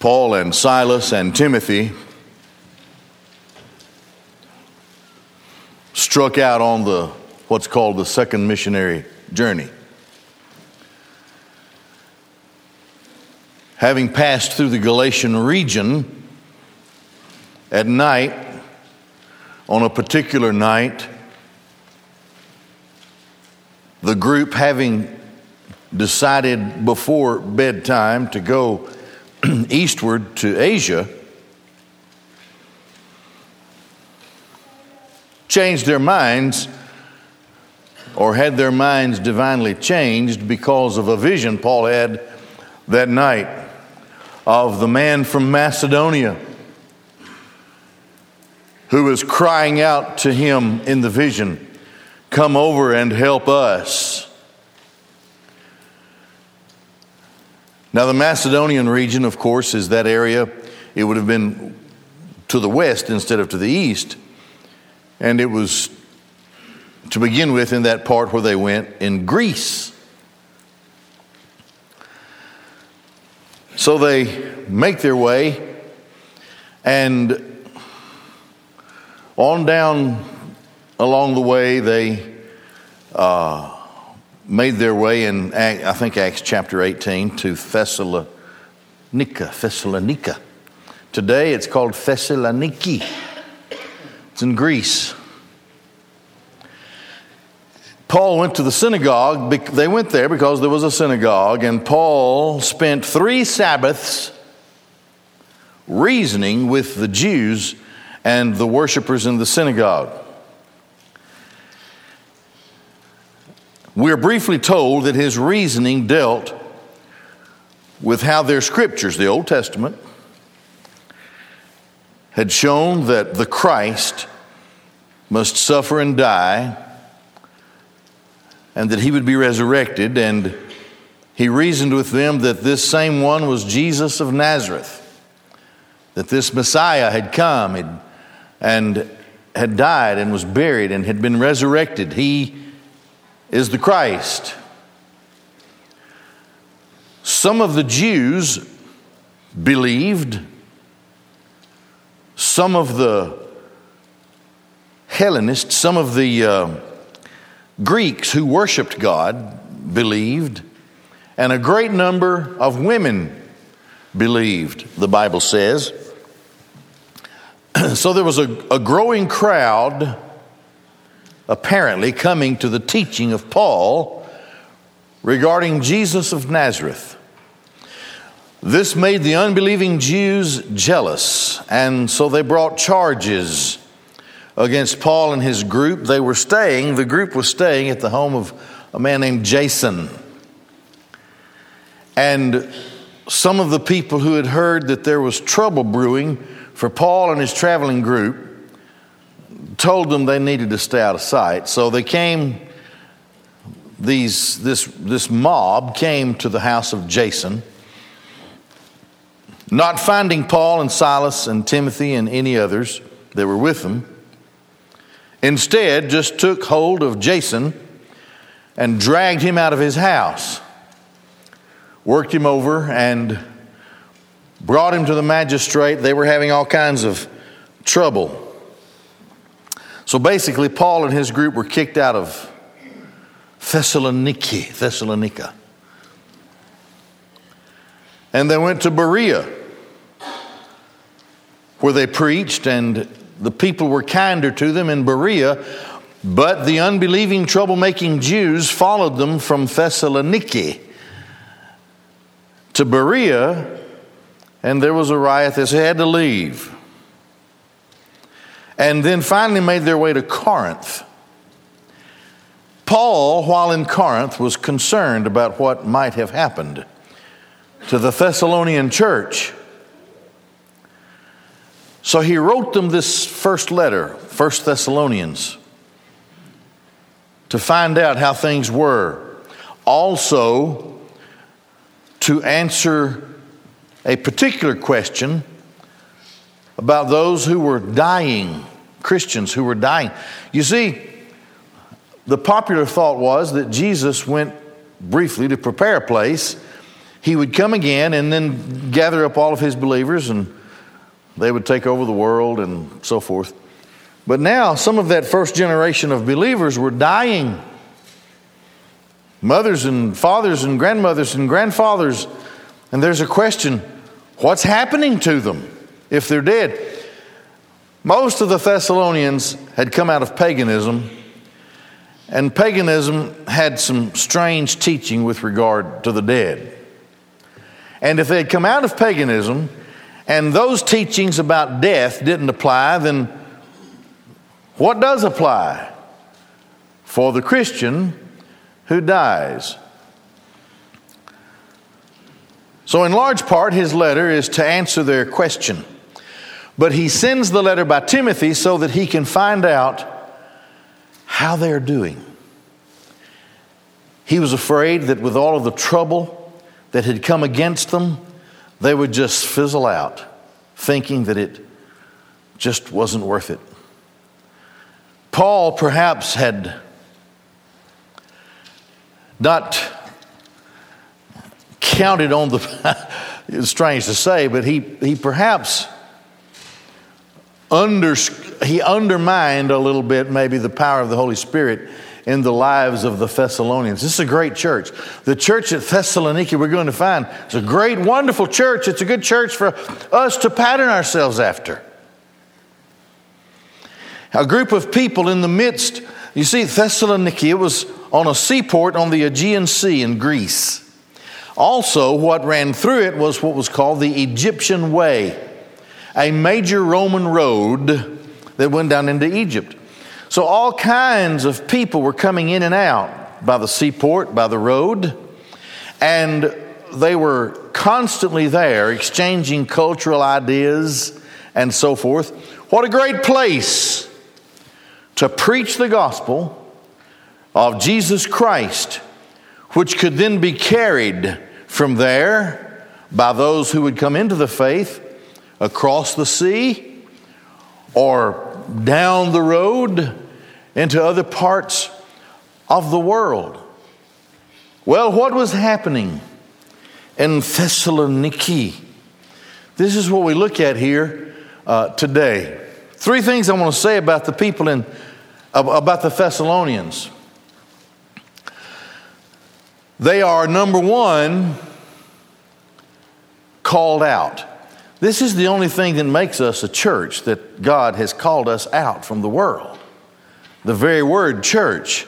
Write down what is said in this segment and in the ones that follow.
Paul and Silas and Timothy struck out on the what's called the second missionary journey. Having passed through the Galatian region at night, on a particular night, the group having decided before bedtime to go eastward to Asia changed their minds or had their minds divinely changed because of a vision Paul had that night of the man from Macedonia who was crying out to him in the vision, Come over and help us. Now, the Macedonian region, of course, is that area. It would have been to the west instead of to the east. And it was, to begin with, in that part where they went in Greece. So they make their way, and on down along the way, they uh, made their way in, I think, Acts chapter 18 to Thessalonica. Thessalonica. Today it's called Thessaloniki. It's in Greece. Paul went to the synagogue. They went there because there was a synagogue, and Paul spent three Sabbaths reasoning with the Jews and the worshipers in the synagogue. We're briefly told that his reasoning dealt with how their scriptures, the Old Testament, had shown that the Christ must suffer and die and that he would be resurrected. And he reasoned with them that this same one was Jesus of Nazareth, that this Messiah had come and had died and was buried and had been resurrected. He is the Christ. Some of the Jews believed, some of the Hellenists, some of the uh, Greeks who worshiped God believed, and a great number of women believed, the Bible says. so there was a, a growing crowd apparently coming to the teaching of Paul regarding Jesus of Nazareth. This made the unbelieving Jews jealous, and so they brought charges against Paul and his group. They were staying, the group was staying at the home of a man named Jason. And some of the people who had heard that there was trouble brewing for Paul and his traveling group told them they needed to stay out of sight. So they came, these, this, this mob came to the house of Jason. Not finding Paul and Silas and Timothy and any others that were with them, instead just took hold of Jason and dragged him out of his house, worked him over, and brought him to the magistrate. They were having all kinds of trouble. So basically, Paul and his group were kicked out of Thessaloniki, Thessalonica. And they went to Berea, where they preached, and the people were kinder to them in Berea, but the unbelieving, troublemaking Jews followed them from Thessaloniki to Berea, and there was a riot. They had to leave and then finally made their way to Corinth. Paul, while in Corinth, was concerned about what might have happened to the Thessalonian church. So he wrote them this first letter, First Thessalonians, to find out how things were. Also, to answer a particular question about those who were dying Christians who were dying. You see, the popular thought was that Jesus went briefly to prepare a place. he would come again and then gather up all of his believers and they would take over the world and so forth. But now, some of that first generation of believers were dying. Mothers and fathers and grandmothers and grandfathers. And there's a question what's happening to them if they're dead? Most of the Thessalonians had come out of paganism, and paganism had some strange teaching with regard to the dead. And if they had come out of paganism and those teachings about death didn't apply, then what does apply for the Christian who dies? So, in large part, his letter is to answer their question. But he sends the letter by Timothy so that he can find out how they're doing. He was afraid that with all of the trouble that had come against them, they would just fizzle out, thinking that it just wasn't worth it. Paul perhaps had not counted on the, it's strange to say, but he, he perhaps under, he undermined a little bit maybe the power of the Holy Spirit in the lives of the Thessalonians. This is a great church. The church at Thessaloniki, we're going to find, it's a great, wonderful church. It's a good church for us to pattern ourselves after. A group of people in the midst, you see, Thessaloniki, it was on a seaport on the Aegean Sea in Greece. Also, what ran through it was what was called the Egyptian Way, a major Roman road that went down into Egypt. So all kinds of people were coming in and out by the seaport, by the road, and they were constantly there exchanging cultural ideas and so forth. What a great place to preach the gospel of Jesus Christ, which could then be carried from there by those who would come into the faith across the sea or down the road into other parts of the world. Well, what was happening in Thessaloniki? This is what we look at here uh, today. Three things I want to say about the people in about the Thessalonians. They are number one called out. This is the only thing that makes us a church that God has called us out from the world. The very word church,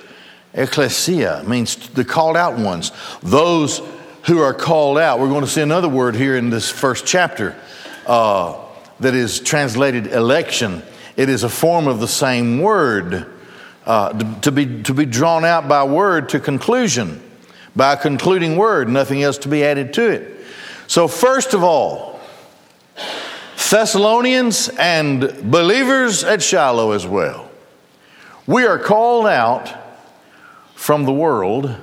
ecclesia, means the called out ones. Those who are called out. We're going to see another word here in this first chapter uh, that is translated election. It is a form of the same word uh, to, be, to be drawn out by word to conclusion, by a concluding word, nothing else to be added to it. So, first of all, Thessalonians and believers at Shiloh as well. We are called out from the world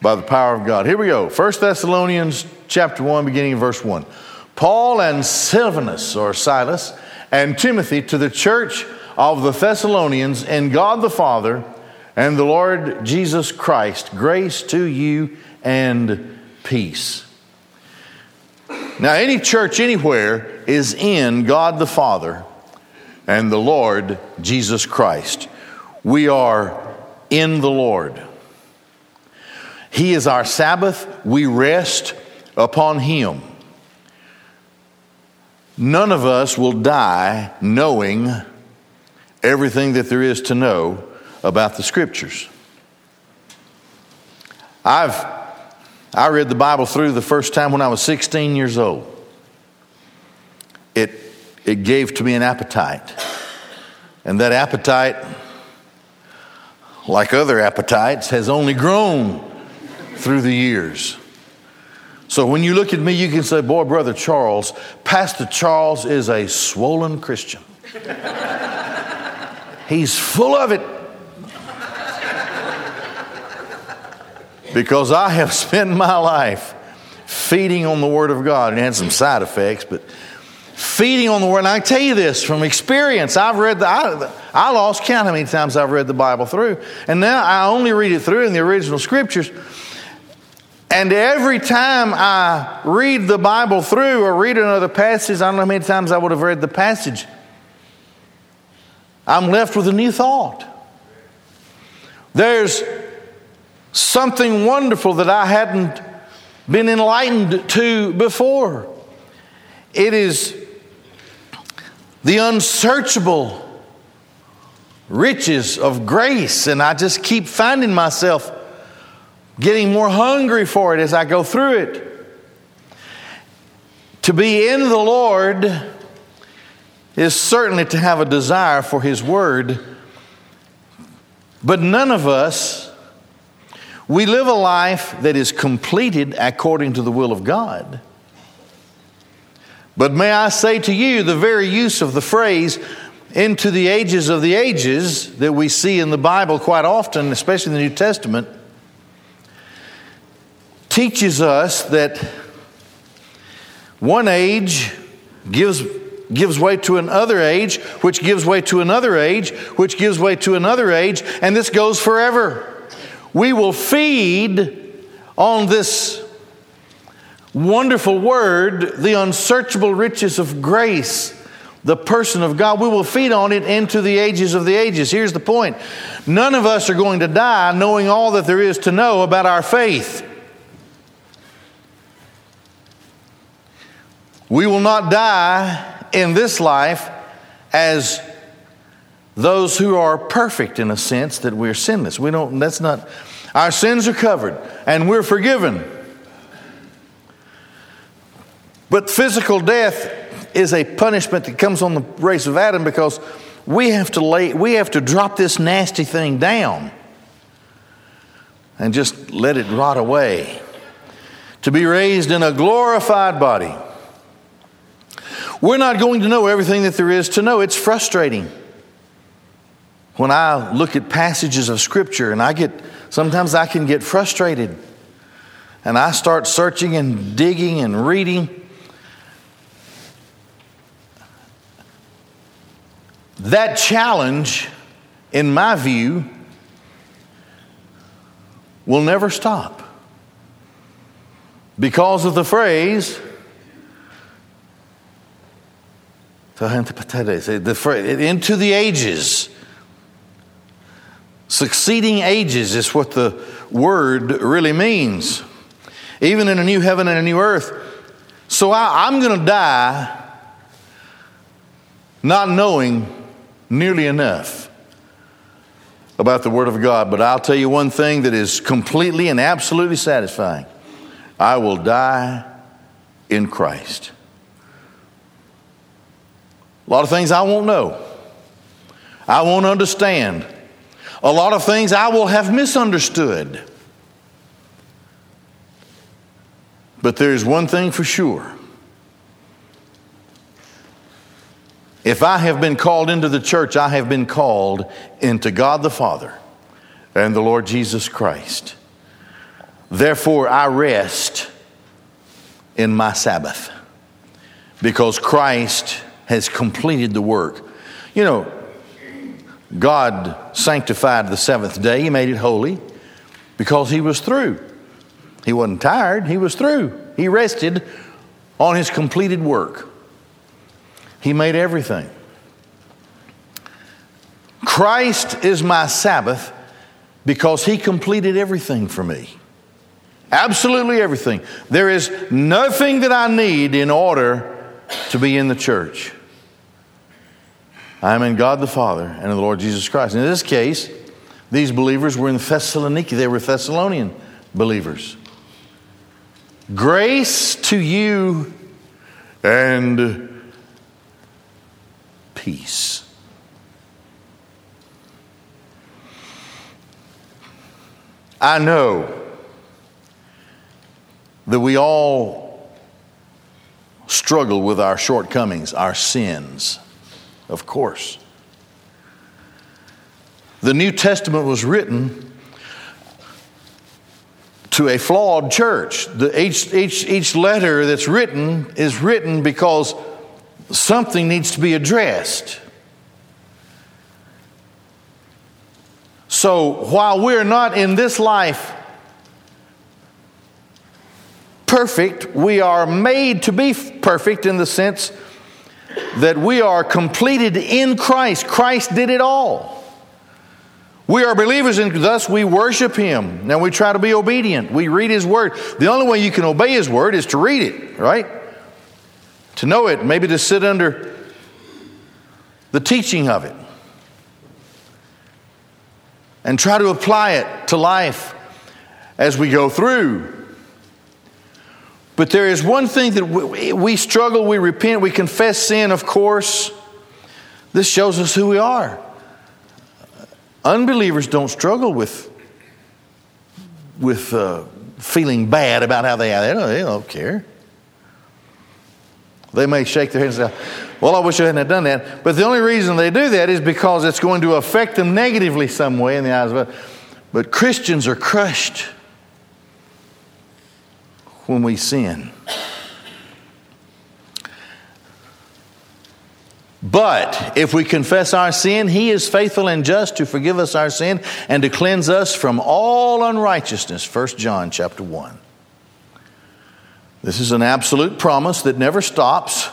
by the power of God. Here we go. 1 Thessalonians chapter 1 beginning in verse 1. Paul and Silvanus or Silas and Timothy to the church of the Thessalonians in God the Father and the Lord Jesus Christ, grace to you and peace. Now, any church anywhere is in God the Father and the Lord Jesus Christ. We are in the Lord. He is our Sabbath. We rest upon Him. None of us will die knowing everything that there is to know about the Scriptures. I've I read the Bible through the first time when I was 16 years old. It, it gave to me an appetite. And that appetite, like other appetites, has only grown through the years. So when you look at me, you can say, Boy, Brother Charles, Pastor Charles is a swollen Christian. He's full of it. because I have spent my life feeding on the Word of God. and had some side effects, but feeding on the Word. And I tell you this from experience. I've read the, I, I lost count how many times I've read the Bible through. And now I only read it through in the original scriptures. And every time I read the Bible through or read another passage, I don't know how many times I would have read the passage, I'm left with a new thought. There's something wonderful that I hadn't been enlightened to before. It is the unsearchable riches of grace, and I just keep finding myself getting more hungry for it as I go through it. To be in the Lord is certainly to have a desire for His Word, but none of us, we live a life that is completed according to the will of God. But may I say to you, the very use of the phrase into the ages of the ages that we see in the Bible quite often, especially in the New Testament, teaches us that one age gives, gives way to another age, which gives way to another age, which gives way to another age, and this goes forever. We will feed on this wonderful word, the unsearchable riches of grace, the person of God. We will feed on it into the ages of the ages. Here's the point none of us are going to die knowing all that there is to know about our faith. We will not die in this life as those who are perfect in a sense that we're sinless. We don't, that's not, our sins are covered and we're forgiven. But physical death is a punishment that comes on the race of Adam because we have to lay, we have to drop this nasty thing down and just let it rot away. To be raised in a glorified body. We're not going to know everything that there is to know. It's frustrating. When I look at passages of Scripture and I get, sometimes I can get frustrated. And I start searching and digging and reading. That challenge, in my view, will never stop because of the phrase eh, eh, into the ages. Succeeding ages is what the word really means. Even in a new heaven and a new earth. So I, am going to die not knowing nearly enough about the Word of God, but I'll tell you one thing that is completely and absolutely satisfying I will die in Christ. A lot of things I won't know, I won't understand. A lot of things I will have misunderstood. But there's one thing for sure If I have been called into the church, I have been called into God the Father and the Lord Jesus Christ. Therefore, I rest in my Sabbath because Christ has completed the work. You know, God sanctified the seventh day, He made it holy because He was through. He wasn't tired, He was through. He rested on His completed work. He made everything. Christ is my Sabbath because He completed everything for me. Absolutely everything. There is nothing that I need in order to be in the church. I am in God the Father and in the Lord Jesus Christ. In this case, these believers were in Thessaloniki, they were Thessalonian believers. Grace to you and peace. I know that we all struggle with our shortcomings, our sins, of course. The New Testament was written to a flawed church. The, each, each, each letter that's written is written because something needs to be addressed. So while we're not in this life perfect. We are made to be perfect in the sense that we are completed in Christ. Christ did it all. We are believers and thus we worship Him. Now we try to be obedient. We read His Word. The only way you can obey His Word is to read it, right? To know it, maybe to sit under the teaching of it and try to apply it to life as we go through. But there is one thing that we, struggle, we repent, we confess sin, of course. This shows us who we are. Unbelievers don't struggle with, with uh, feeling bad about how they are. They don't, they don't care. They may shake their head and say, Well, I wish I hadn't done that. But the only reason they do that is because it's going to affect them negatively some way in the eyes of others. But Christians are crushed when we sin. But if we confess our sin, He is faithful and just to forgive us our sin and to cleanse us from all unrighteousness. 1 John chapter 1. This is an absolute promise that never stops.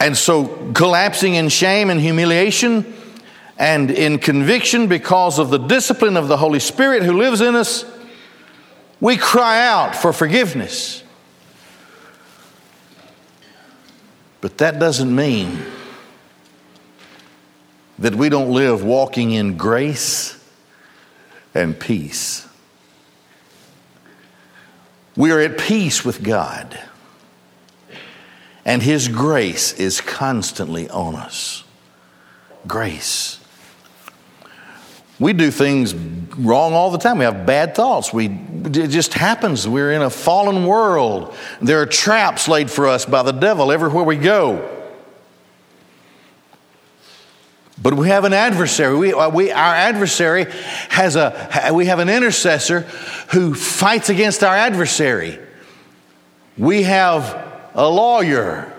And so, collapsing in shame and humiliation and in conviction because of the discipline of the Holy Spirit who lives in us, we cry out for forgiveness. But that doesn't mean that we don't live walking in grace and peace. We are at peace with God, and His grace is constantly on us. Grace. We do things wrong all the time. We have bad thoughts. We, it just happens. We're in a fallen world. There are traps laid for us by the devil everywhere we go. But we have an adversary. We, uh, we, our adversary has a, we have an intercessor who fights against our adversary. We have a lawyer.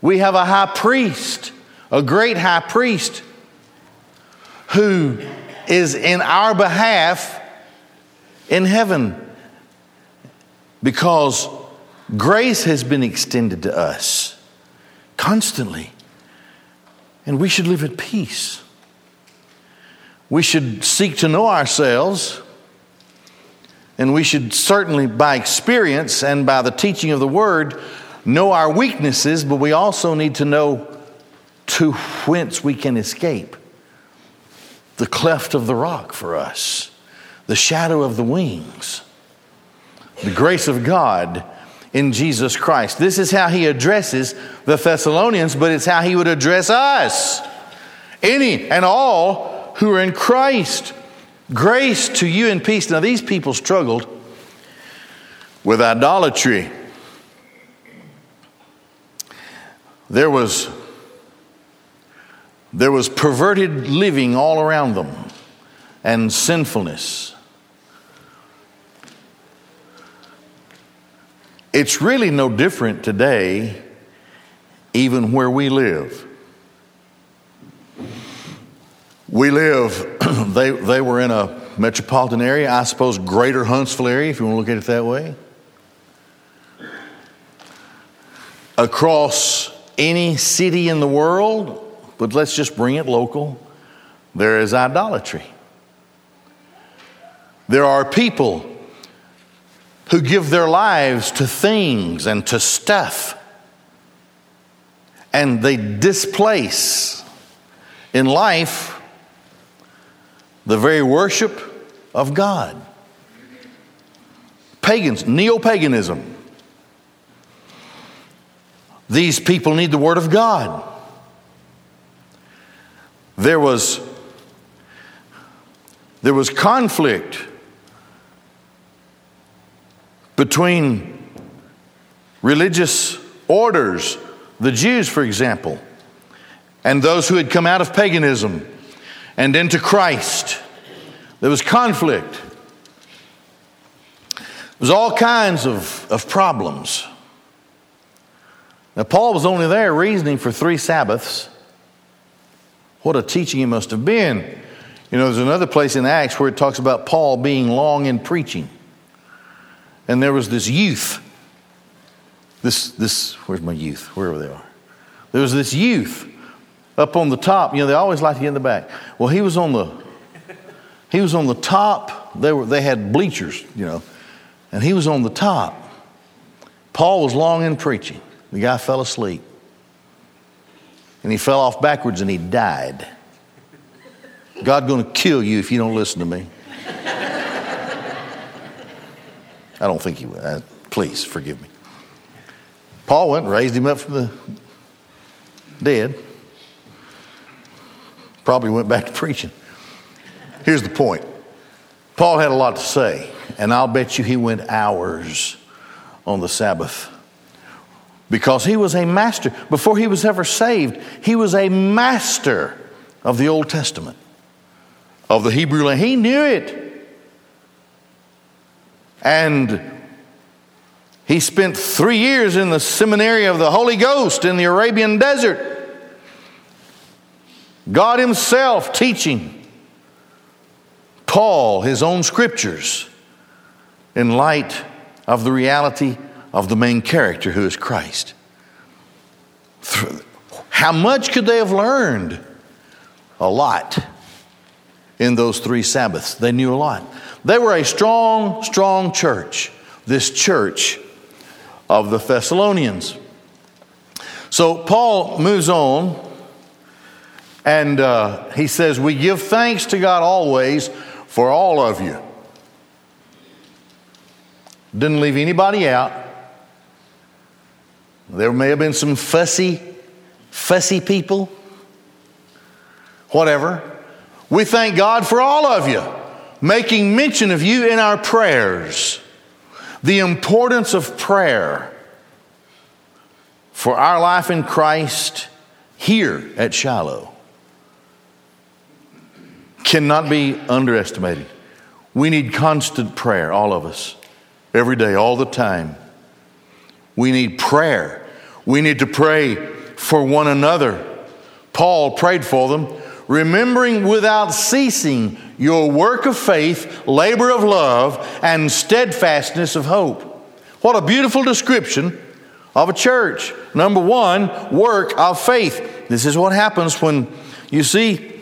We have a high priest, a great high priest who is in our behalf in heaven because grace has been extended to us constantly. And we should live at peace. We should seek to know ourselves. And we should certainly, by experience and by the teaching of the word, know our weaknesses, but we also need to know to whence we can escape the cleft of the rock for us, the shadow of the wings, the grace of God in Jesus Christ. This is how he addresses the Thessalonians, but it's how he would address us. Any and all who are in Christ. Grace to you and peace. Now, these people struggled with idolatry. There was, there was perverted living all around them and sinfulness. It's really no different today, even where we live. We live, they, they were in a metropolitan area, I suppose greater Huntsville area, if you want to look at it that way. Across any city in the world, but let's just bring it local, there is idolatry. There are people who give their lives to things and to stuff. And they displace in life the very worship of God. Pagans, neo paganism. These people need the Word of God. There was, there was conflict between religious orders, the Jews, for example, and those who had come out of paganism and into Christ. There was conflict. There was all kinds of, of problems. Now, Paul was only there reasoning for three Sabbaths. What a teaching he must have been. You know, there's another place in Acts where it talks about Paul being long in preaching. And there was this youth. This, this, where's my youth? Wherever they are. There was this youth up on the top. You know, they always like to get in the back. Well, he was on the, he was on the top. They were, they had bleachers, you know, and he was on the top. Paul was long in preaching. The guy fell asleep. And he fell off backwards and he died. God going to kill you if you don't listen to me. I don't think he would. Uh, please forgive me. Paul went and raised him up from the dead. Probably went back to preaching. Here's the point Paul had a lot to say, and I'll bet you he went hours on the Sabbath because he was a master. Before he was ever saved, he was a master of the Old Testament, of the Hebrew language. He knew it. And he spent three years in the seminary of the Holy Ghost in the Arabian desert. God Himself teaching Paul his own scriptures in light of the reality of the main character who is Christ. How much could they have learned? A lot in those three Sabbaths. They knew a lot. They were a strong, strong church, this church of the Thessalonians. So Paul moves on and uh, he says, We give thanks to God always for all of you. Didn't leave anybody out. There may have been some fussy, fussy people. Whatever. We thank God for all of you, making mention of you in our prayers. The importance of prayer for our life in Christ here at Shiloh cannot be underestimated. We need constant prayer, all of us, every day, all the time. We need prayer. We need to pray for one another. Paul prayed for them, remembering without ceasing your work of faith, labor of love, and steadfastness of hope. What a beautiful description of a church. Number one, work of faith. This is what happens when you see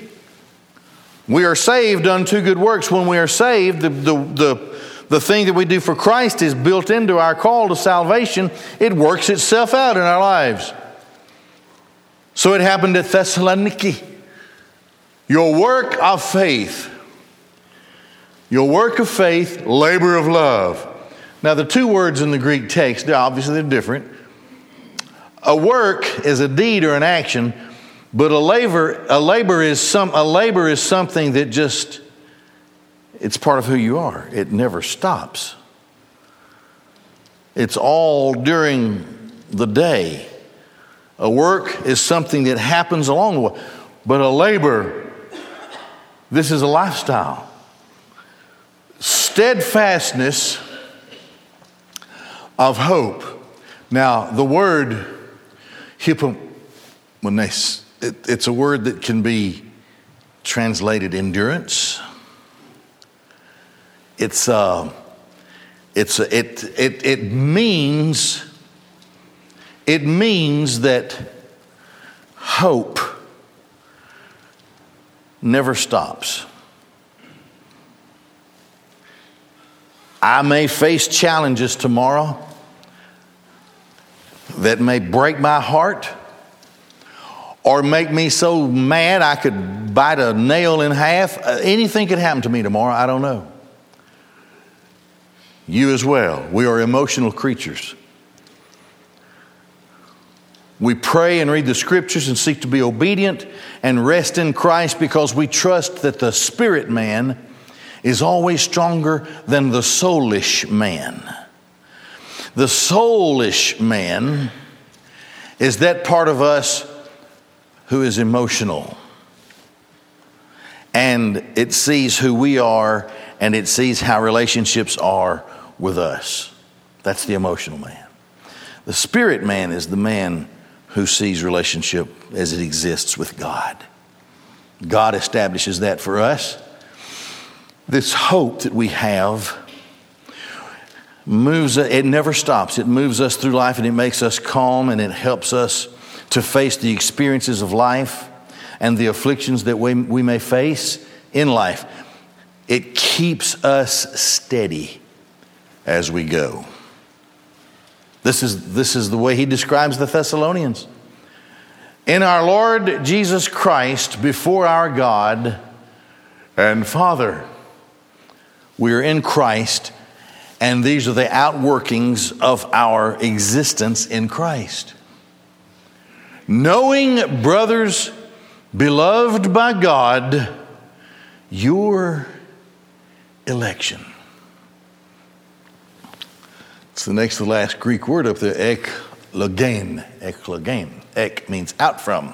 we are saved unto good works. When we are saved, the, the, the, the thing that we do for Christ is built into our call to salvation. It works itself out in our lives. So it happened at Thessaloniki. Your work of faith, your work of faith, labor of love. Now, the two words in the Greek text, obviously they're different. A work is a deed or an action but a labor, a labor is some, a labor is something that just, it's part of who you are. It never stops. It's all during the day. A work is something that happens along the way. But a labor, this is a lifestyle. Steadfastness of hope. Now, the word hypomones it, it's a word that can be translated endurance. It's, uh, it's it, it, it means it means that hope never stops. I may face challenges tomorrow that may break my heart or make me so mad I could bite a nail in half. Uh, anything could happen to me tomorrow. I don't know. You as well. We are emotional creatures. We pray and read the scriptures and seek to be obedient and rest in Christ because we trust that the spirit man is always stronger than the soulish man. The soulish man is that part of us who is emotional. And it sees who we are and it sees how relationships are with us. That's the emotional man. The spirit man is the man who sees relationship as it exists with God. God establishes that for us. This hope that we have, moves, it never stops. It moves us through life and it makes us calm and it helps us to face the experiences of life and the afflictions that we, we may face in life. It keeps us steady as we go. This is, this is the way he describes the Thessalonians. In our Lord Jesus Christ, before our God and Father, we are in Christ, and these are the outworkings of our existence in Christ. Knowing, brothers, beloved by God, your election. It's the next to the last Greek word up there, eklogen. Eklogen. Ek means out from.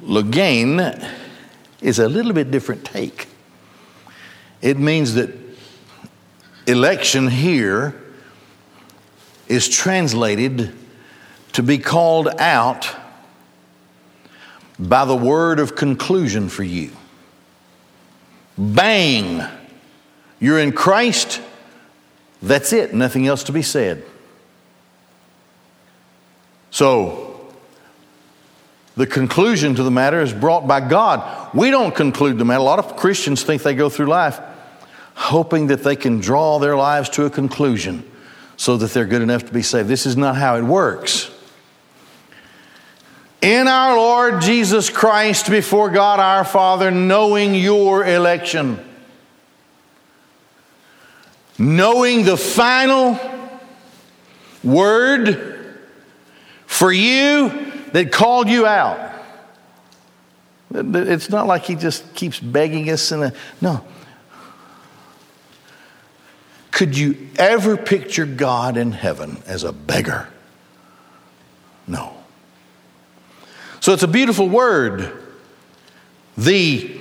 Logain is a little bit different take. It means that election here is translated to be called out by the word of conclusion for you. Bang! You're in Christ. That's it. Nothing else to be said. So, the conclusion to the matter is brought by God. We don't conclude the matter. A lot of Christians think they go through life hoping that they can draw their lives to a conclusion so that they're good enough to be saved. This is not how it works. In our Lord Jesus Christ, before God our Father, knowing your election, knowing the final word for you that called you out. It's not like he just keeps begging us and no. Could you ever picture God in heaven as a beggar? No. So it's a beautiful word. The,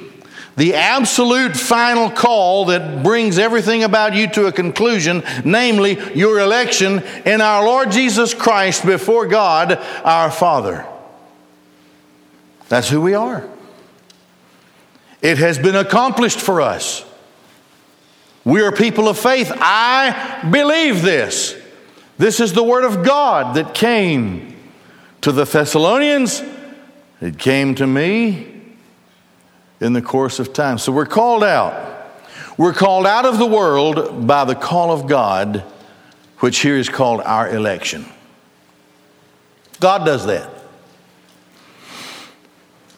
the absolute final call that brings everything about you to a conclusion, namely your election in our Lord Jesus Christ before God our Father. That's who we are. It has been accomplished for us. We are people of faith. I believe this. This is the Word of God that came to the Thessalonians, it came to me in the course of time. So we're called out. We're called out of the world by the call of God, which here is called our election. God does that.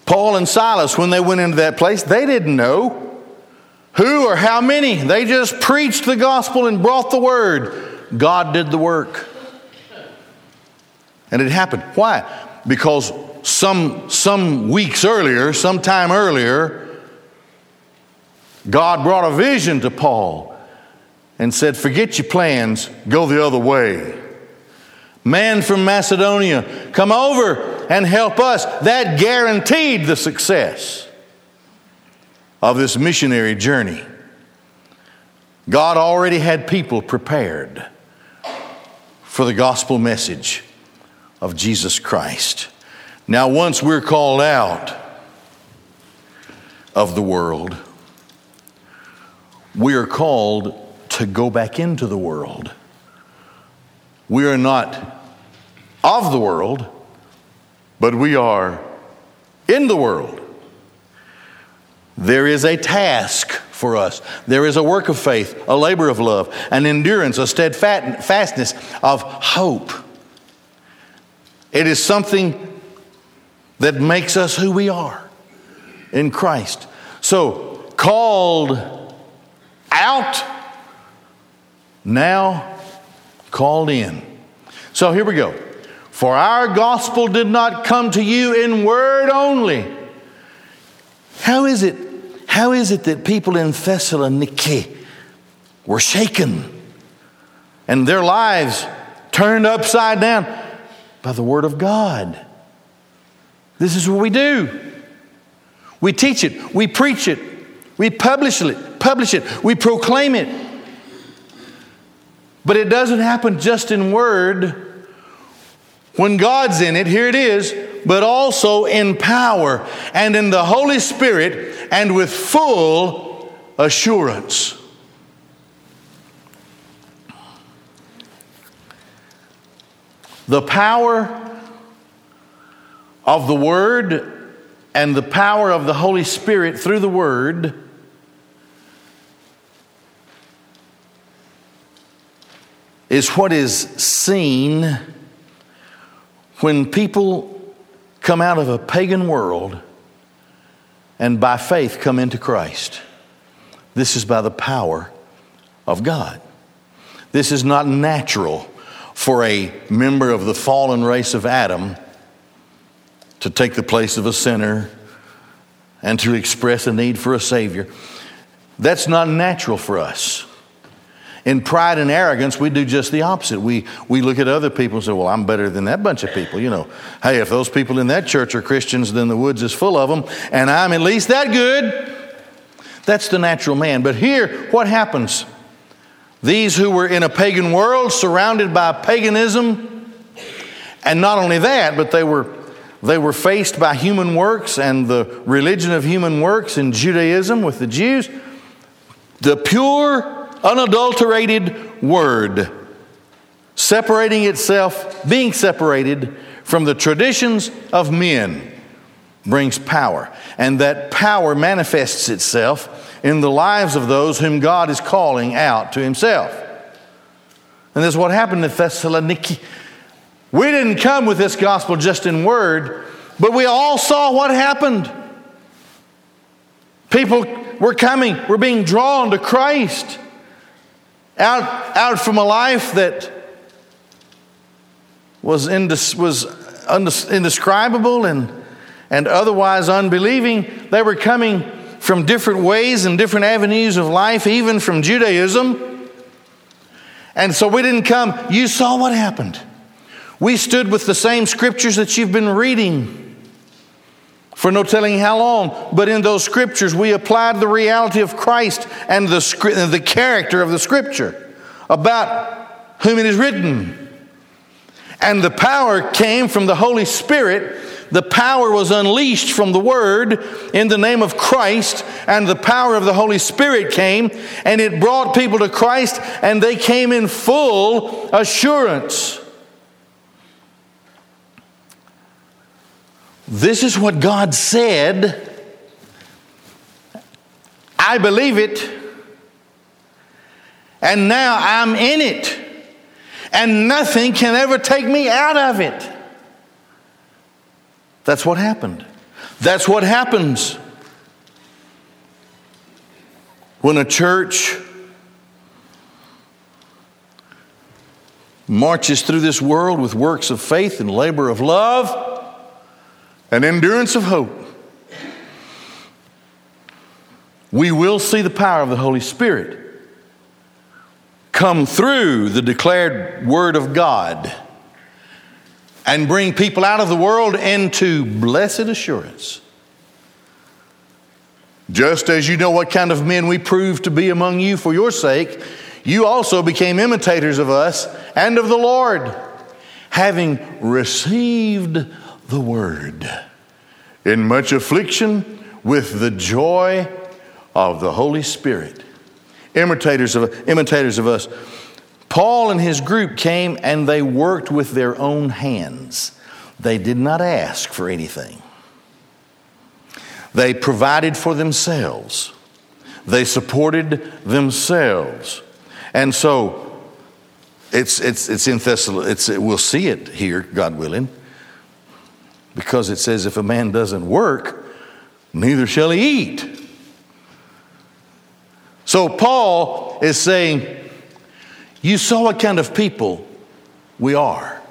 Paul and Silas, when they went into that place, they didn't know who or how many? They just preached the gospel and brought the word. God did the work. And it happened. Why? Because some, some weeks earlier, some time earlier, God brought a vision to Paul and said, Forget your plans, go the other way. Man from Macedonia, come over and help us. That guaranteed the success of this missionary journey. God already had people prepared for the gospel message of Jesus Christ. Now, once we're called out of the world, we are called to go back into the world. We are not of the world, but we are in the world. There is a task for us. There is a work of faith, a labor of love, an endurance, a steadfastness of hope. It is something that makes us who we are in Christ. So, called out, now called in. So, here we go. For our gospel did not come to you in word only. How is it how is it that people in Thessaloniki were shaken and their lives turned upside down? By the Word of God. This is what we do. We teach it, we preach it, we publish it, publish it, we proclaim it. But it doesn't happen just in word. When God's in it, here it is, but also in power and in the Holy Spirit and with full assurance. The power of the Word and the power of the Holy Spirit through the Word is what is seen when people come out of a pagan world and by faith come into Christ. This is by the power of God. This is not natural for a member of the fallen race of Adam to take the place of a sinner and to express a need for a Savior. That's not natural for us. In pride and arrogance, we do just the opposite. We, we look at other people and say, Well, I'm better than that bunch of people. You know, hey, if those people in that church are Christians, then the woods is full of them, and I'm at least that good. That's the natural man. But here, what happens? These who were in a pagan world, surrounded by paganism, and not only that, but they were, they were faced by human works and the religion of human works in Judaism with the Jews. The pure, unadulterated Word, separating itself, being separated from the traditions of men, brings power. And that power manifests itself in the lives of those whom God is calling out to Himself. And this is what happened in Thessaloniki. We didn't come with this gospel just in word, but we all saw what happened. People were coming, were being drawn to Christ out, out from a life that was, indis, was indescribable and, and otherwise unbelieving. They were coming from different ways and different avenues of life, even from Judaism. And so we didn't come, you saw what happened. We stood with the same scriptures that you've been reading for no telling how long. But in those scriptures, we applied the reality of Christ and the, the character of the scripture about whom it is written. And the power came from the Holy Spirit the power was unleashed from the Word in the name of Christ, and the power of the Holy Spirit came, and it brought people to Christ, and they came in full assurance. This is what God said. I believe it. And now I'm in it. And nothing can ever take me out of it. That's what happened. That's what happens when a church marches through this world with works of faith and labor of love and endurance of hope. We will see the power of the Holy Spirit come through the declared Word of God and bring people out of the world into blessed assurance. Just as you know what kind of men we proved to be among you for your sake, you also became imitators of us and of the Lord, having received the word in much affliction with the joy of the Holy Spirit. Imitators of, imitators of us. Paul and his group came and they worked with their own hands. They did not ask for anything. They provided for themselves. They supported themselves. And so it's, it's, it's in Thessalonians, we'll see it here, God willing, because it says, if a man doesn't work, neither shall he eat. So Paul is saying, you saw what kind of people we are.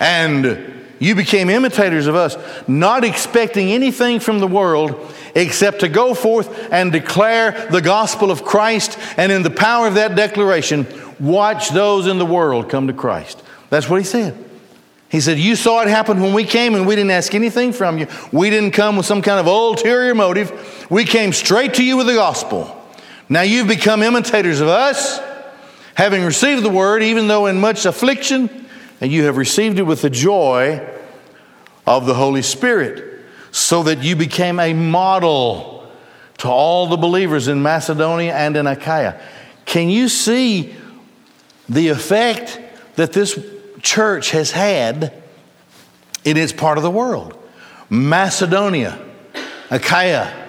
And you became imitators of us, not expecting anything from the world except to go forth and declare the gospel of Christ. And in the power of that declaration, watch those in the world come to Christ. That's what he said. He said, You saw it happen when we came and we didn't ask anything from you. We didn't come with some kind of ulterior motive. We came straight to you with the gospel. Now you've become imitators of us having received the word, even though in much affliction, and you have received it with the joy of the Holy Spirit, so that you became a model to all the believers in Macedonia and in Achaia. Can you see the effect that this church has had in its part of the world Macedonia, Achaia.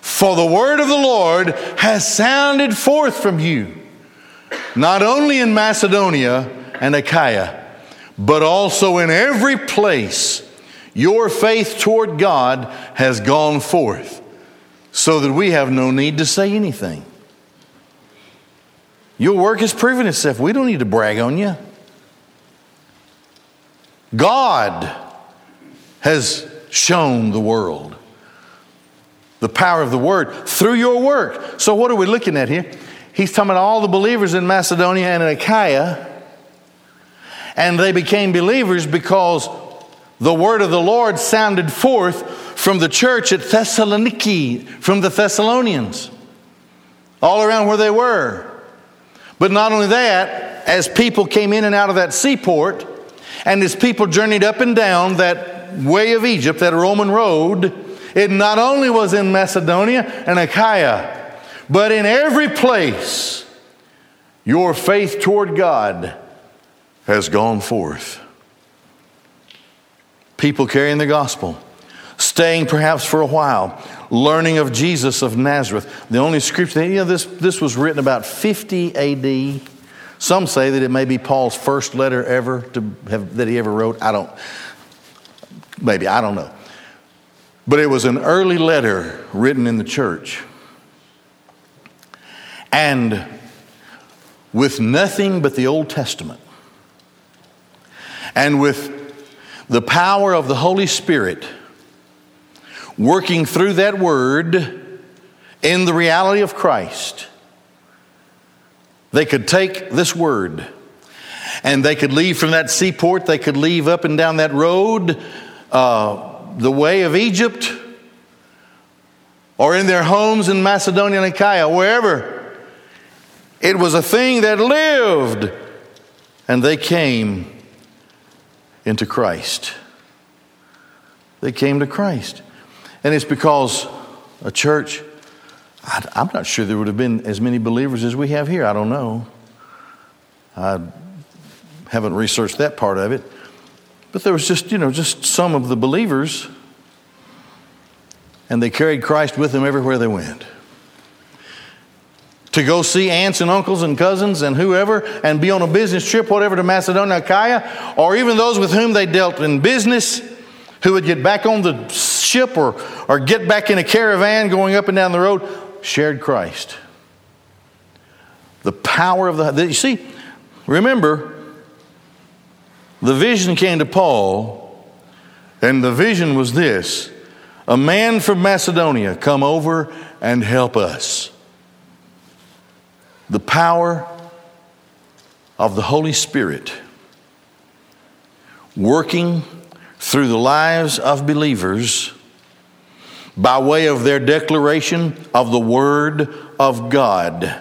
For the word of the Lord has sounded forth from you, not only in Macedonia and Achaia, but also in every place. Your faith toward God has gone forth, so that we have no need to say anything. Your work has proven itself. We don't need to brag on you. God has shown the world the power of the word through your work. So, what are we looking at here? He's talking about all the believers in Macedonia and in Achaia, and they became believers because the word of the Lord sounded forth from the church at Thessaloniki, from the Thessalonians, all around where they were. But not only that, as people came in and out of that seaport, and his people journeyed up and down that way of Egypt, that Roman road, it not only was in Macedonia and Achaia, but in every place your faith toward God has gone forth. People carrying the gospel, staying perhaps for a while, learning of Jesus of Nazareth. The only scripture, you know, this, this was written about 50 AD. Some say that it may be Paul's first letter ever to have, that he ever wrote. I don't, maybe, I don't know. But it was an early letter written in the church. And with nothing but the Old Testament, and with the power of the Holy Spirit working through that word in the reality of Christ, they could take this word and they could leave from that seaport, they could leave up and down that road, uh, the way of Egypt, or in their homes in Macedonia and Achaia, wherever. It was a thing that lived, and they came into Christ. They came to Christ. And it's because a church, I'm not sure there would have been as many believers as we have here. I don't know. I haven't researched that part of it. But there was just, you know, just some of the believers, and they carried Christ with them everywhere they went. To go see aunts and uncles and cousins and whoever and be on a business trip, whatever, to Macedonia, Achaia, or even those with whom they dealt in business who would get back on the ship or, or get back in a caravan going up and down the road, shared Christ. The power of the, you see, remember, the vision came to Paul, and the vision was this a man from Macedonia come over and help us. The power of the Holy Spirit working through the lives of believers by way of their declaration of the Word of God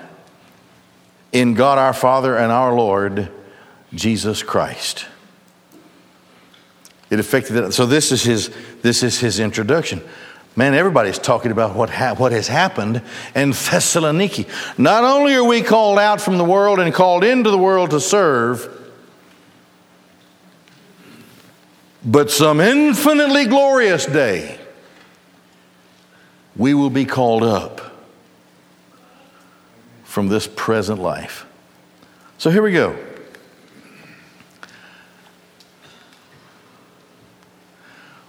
in God our Father and our Lord Jesus Christ. It affected that. So this is his, this is his introduction. Man, everybody's talking about what, ha- what has happened in Thessaloniki. Not only are we called out from the world and called into the world to serve, but some infinitely glorious day, we will be called up from this present life. So here we go.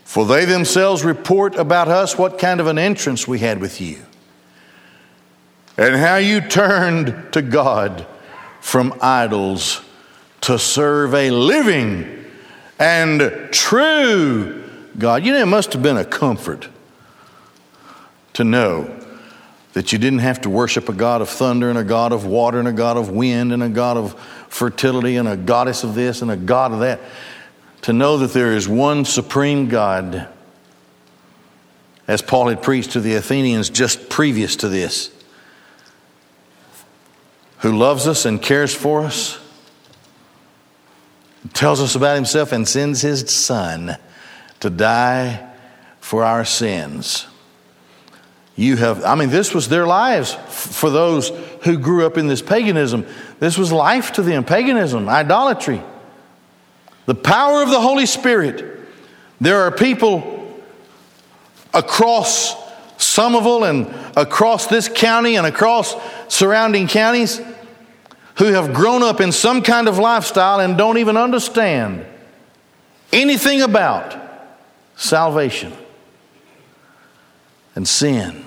For they themselves report about us what kind of an entrance we had with you, and how you turned to God from idols to serve a living and true God. You know, it must have been a comfort to know that you didn't have to worship a God of thunder and a God of water and a God of wind and a God of fertility and a goddess of this and a God of that to know that there is one supreme God, as Paul had preached to the Athenians just previous to this, who loves us and cares for us, tells us about himself, and sends his Son to die for our sins. You have, I mean, this was their lives for those who grew up in this paganism. This was life to them paganism, idolatry The power of the Holy Spirit. There are people across Somerville and across this county and across surrounding counties who have grown up in some kind of lifestyle and don't even understand anything about salvation and sin,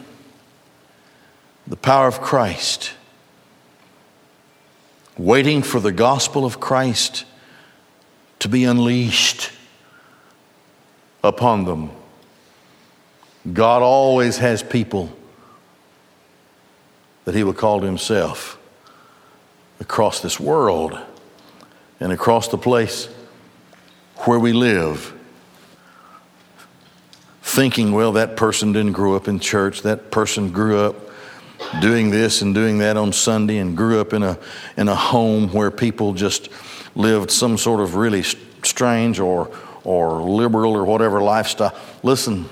the power of Christ, waiting for the gospel of Christ to be unleashed upon them. God always has people that He will call to Himself across this world and across the place where we live. Thinking, well, that person didn't grow up in church, that person grew up doing this and doing that on Sunday and grew up in a, in a home where people just lived some sort of really strange or, or liberal or whatever lifestyle. Listen,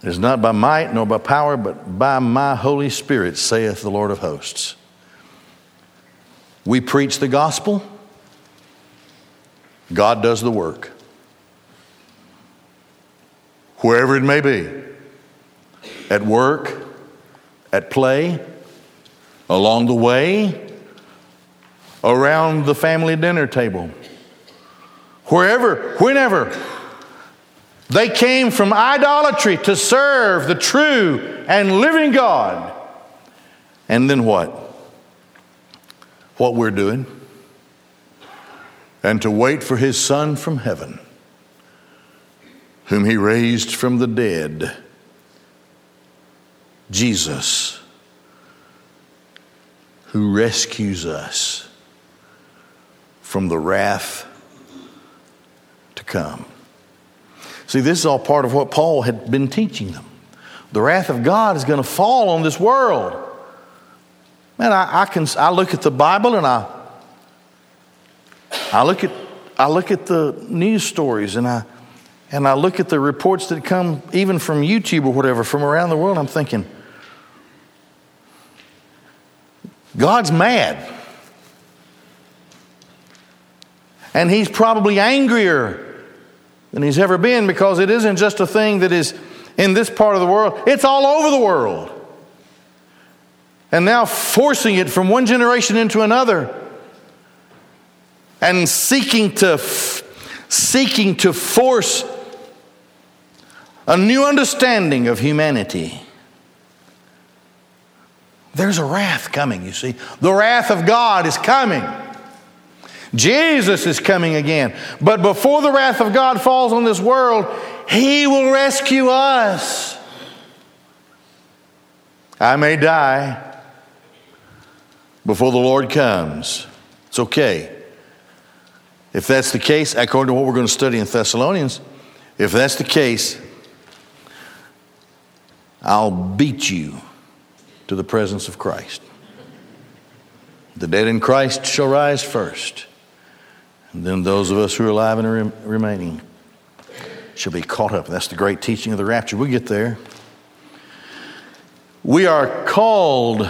it is not by might nor by power, but by my Holy Spirit, saith the Lord of hosts. We preach the gospel, God does the work. Wherever it may be at work, at play, along the way, around the family dinner table, wherever, whenever they came from idolatry to serve the true and living God. And then what? What we're doing. And to wait for his Son from heaven, whom he raised from the dead, Jesus, who rescues us from the wrath to come. See, this is all part of what Paul had been teaching them. The wrath of God is going to fall on this world. Man, I, I, can I look at the Bible and I I look at I look at the news stories and I and I look at the reports that come even from YouTube or whatever from around the world. I'm thinking, God's mad. And he's probably angrier than he's ever been because it isn't just a thing that is in this part of the world, it's all over the world. And now forcing it from one generation into another and seeking to seeking to force a new understanding of humanity. There's a wrath coming, you see. The wrath of God is coming. Jesus is coming again. But before the wrath of God falls on this world, He will rescue us. I may die before the Lord comes. It's okay. If that's the case, according to what we're going to study in Thessalonians, if that's the case, I'll beat you to the presence of Christ. The dead in Christ shall rise first. And then those of us who are alive and rem- remaining shall be caught up. That's the great teaching of the rapture. We'll get there. We are called.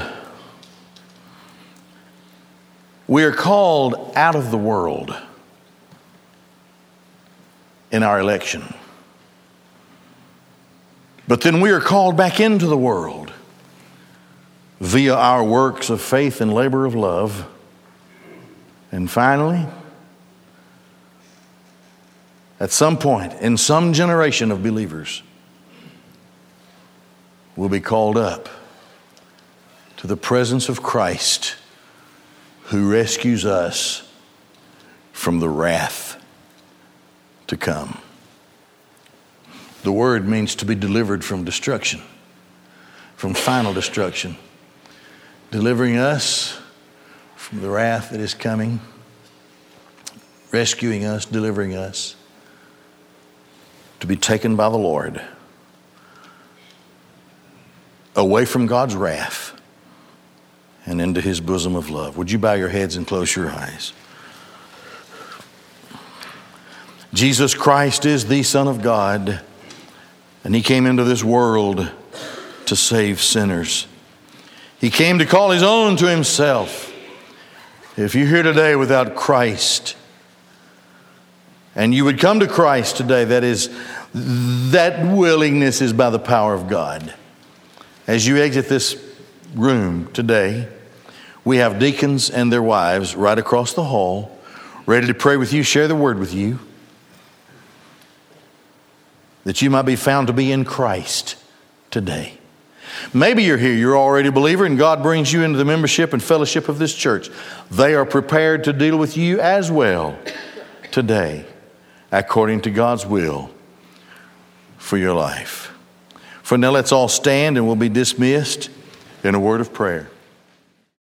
We are called out of the world in our election. But then we are called back into the world via our works of faith and labor of love. And finally, at some point in some generation of believers will be called up to the presence of Christ who rescues us from the wrath to come. The word means to be delivered from destruction, from final destruction, delivering us from the wrath that is coming, rescuing us, delivering us to be taken by the Lord away from God's wrath and into his bosom of love. Would you bow your heads and close your eyes? Jesus Christ is the Son of God, and he came into this world to save sinners. He came to call his own to himself, If you're here today without Christ, and you would come to Christ today, that is, that willingness is by the power of God. As you exit this room today, we have deacons and their wives right across the hall, ready to pray with you, share the word with you, that you might be found to be in Christ today. Maybe you're here, you're already a believer, and God brings you into the membership and fellowship of this church. They are prepared to deal with you as well today, according to God's will for your life. For now, let's all stand and we'll be dismissed in a word of prayer.